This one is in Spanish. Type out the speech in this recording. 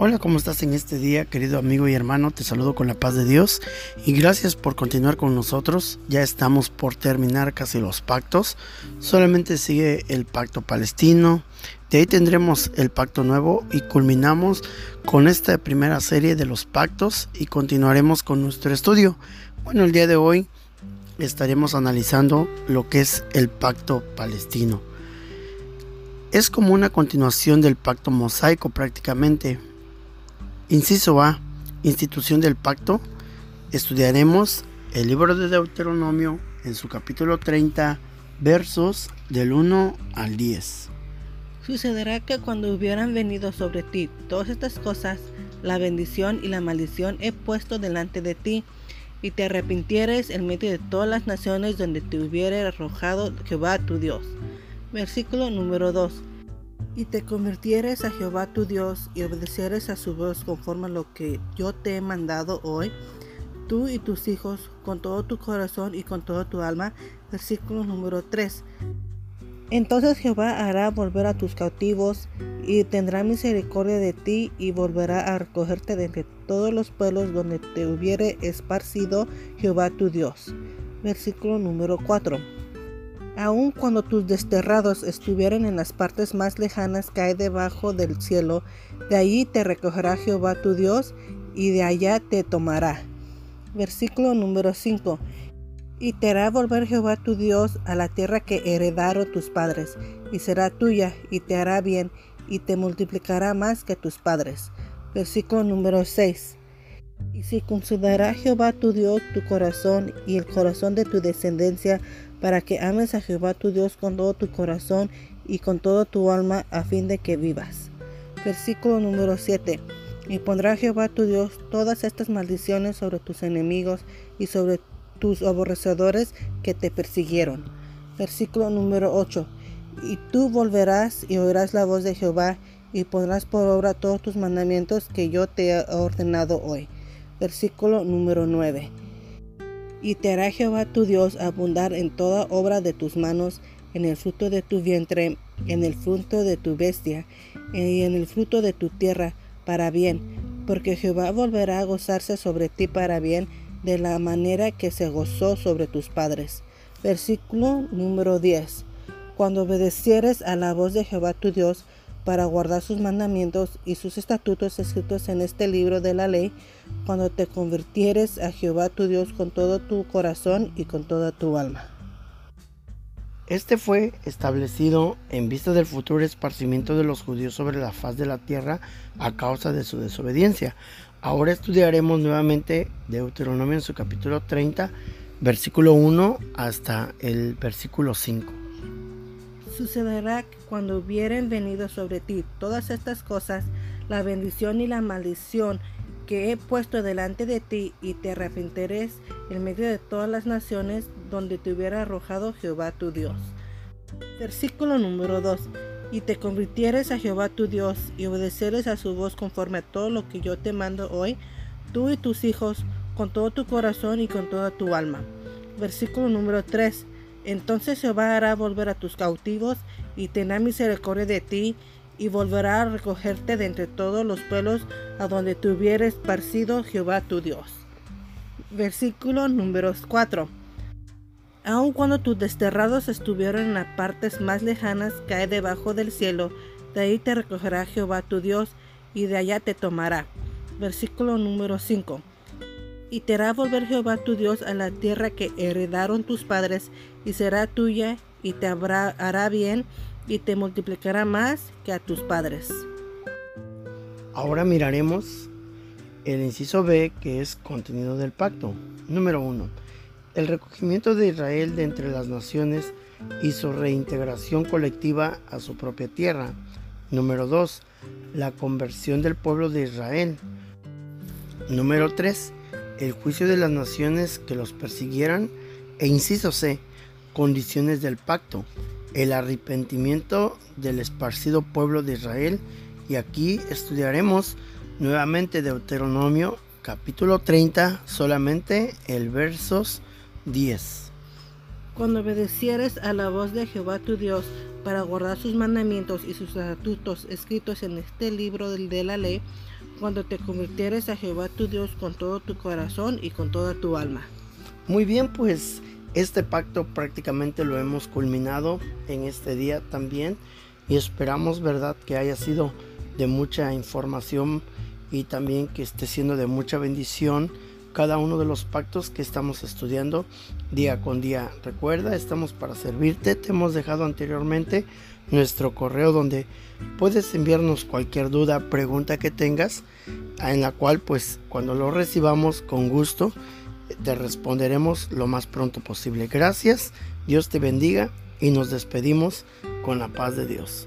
Hola, ¿cómo estás en este día, querido amigo y hermano? Te saludo con la paz de Dios y gracias por continuar con nosotros. Ya estamos por terminar casi los pactos. Solamente sigue el pacto palestino. De ahí tendremos el pacto nuevo y culminamos con esta primera serie de los pactos y continuaremos con nuestro estudio. Bueno, el día de hoy estaremos analizando lo que es el pacto palestino. Es como una continuación del pacto mosaico prácticamente Inciso A. Institución del pacto. Estudiaremos el libro de Deuteronomio en su capítulo 30, versos del 1 al 10. Sucederá que cuando hubieran venido sobre ti todas estas cosas, la bendición y la maldición he puesto delante de ti, y te arrepintieres en medio de todas las naciones donde te hubiere arrojado Jehová tu Dios. Versículo número 2 y te convirtieres a Jehová tu Dios y obedecieres a su voz conforme a lo que yo te he mandado hoy, tú y tus hijos, con todo tu corazón y con toda tu alma. Versículo número 3. Entonces Jehová hará volver a tus cautivos y tendrá misericordia de ti y volverá a recogerte de entre todos los pueblos donde te hubiere esparcido Jehová tu Dios. Versículo número 4 Aun cuando tus desterrados estuvieran en las partes más lejanas hay debajo del cielo, de allí te recogerá Jehová tu Dios y de allá te tomará. Versículo número 5. Y te hará volver Jehová tu Dios a la tierra que heredaron tus padres, y será tuya, y te hará bien, y te multiplicará más que tus padres. Versículo número 6. Y circuncidará Jehová tu Dios tu corazón y el corazón de tu descendencia para que ames a Jehová tu Dios con todo tu corazón y con toda tu alma a fin de que vivas. Versículo número 7. Y pondrá Jehová tu Dios todas estas maldiciones sobre tus enemigos y sobre tus aborrecedores que te persiguieron. Versículo número 8. Y tú volverás y oirás la voz de Jehová y pondrás por obra todos tus mandamientos que yo te he ordenado hoy. Versículo número 9 y te hará Jehová tu Dios abundar en toda obra de tus manos, en el fruto de tu vientre, en el fruto de tu bestia, y en el fruto de tu tierra, para bien, porque Jehová volverá a gozarse sobre ti para bien, de la manera que se gozó sobre tus padres. Versículo número 10. Cuando obedecieres a la voz de Jehová tu Dios, para guardar sus mandamientos y sus estatutos escritos en este libro de la ley, cuando te convirtieres a Jehová tu Dios con todo tu corazón y con toda tu alma. Este fue establecido en vista del futuro esparcimiento de los judíos sobre la faz de la tierra a causa de su desobediencia. Ahora estudiaremos nuevamente Deuteronomio en su capítulo 30, versículo 1 hasta el versículo 5. Sucederá que cuando hubieren venido sobre ti todas estas cosas, la bendición y la maldición que he puesto delante de ti, y te arrepentiréis en medio de todas las naciones donde te hubiera arrojado Jehová tu Dios. Versículo número 2. Y te convirtieres a Jehová tu Dios, y obedeceres a su voz conforme a todo lo que yo te mando hoy, tú y tus hijos, con todo tu corazón y con toda tu alma. Versículo número 3 entonces Jehová hará volver a tus cautivos y tendrá misericordia de ti y volverá a recogerte de entre todos los pueblos a donde te hubieres esparcido Jehová tu Dios. Versículo número 4. Aun cuando tus desterrados estuvieron en las partes más lejanas hay debajo del cielo, de ahí te recogerá Jehová tu Dios y de allá te tomará. Versículo número 5 y te hará volver Jehová tu Dios a la tierra que heredaron tus padres, y será tuya, y te hará bien, y te multiplicará más que a tus padres. Ahora miraremos el inciso B, que es contenido del pacto. Número 1. El recogimiento de Israel de entre las naciones y su reintegración colectiva a su propia tierra. Número 2. La conversión del pueblo de Israel. Número 3 el juicio de las naciones que los persiguieran e inciso C, condiciones del pacto, el arrepentimiento del esparcido pueblo de Israel y aquí estudiaremos nuevamente Deuteronomio capítulo 30, solamente el versos 10. Cuando obedecieres a la voz de Jehová tu Dios para guardar sus mandamientos y sus estatutos escritos en este libro de la ley, cuando te convirtieres a Jehová tu Dios con todo tu corazón y con toda tu alma. Muy bien, pues este pacto prácticamente lo hemos culminado en este día también y esperamos, ¿verdad?, que haya sido de mucha información y también que esté siendo de mucha bendición cada uno de los pactos que estamos estudiando día con día. Recuerda, estamos para servirte. Te hemos dejado anteriormente nuestro correo donde puedes enviarnos cualquier duda, pregunta que tengas, en la cual pues cuando lo recibamos con gusto te responderemos lo más pronto posible. Gracias, Dios te bendiga y nos despedimos con la paz de Dios.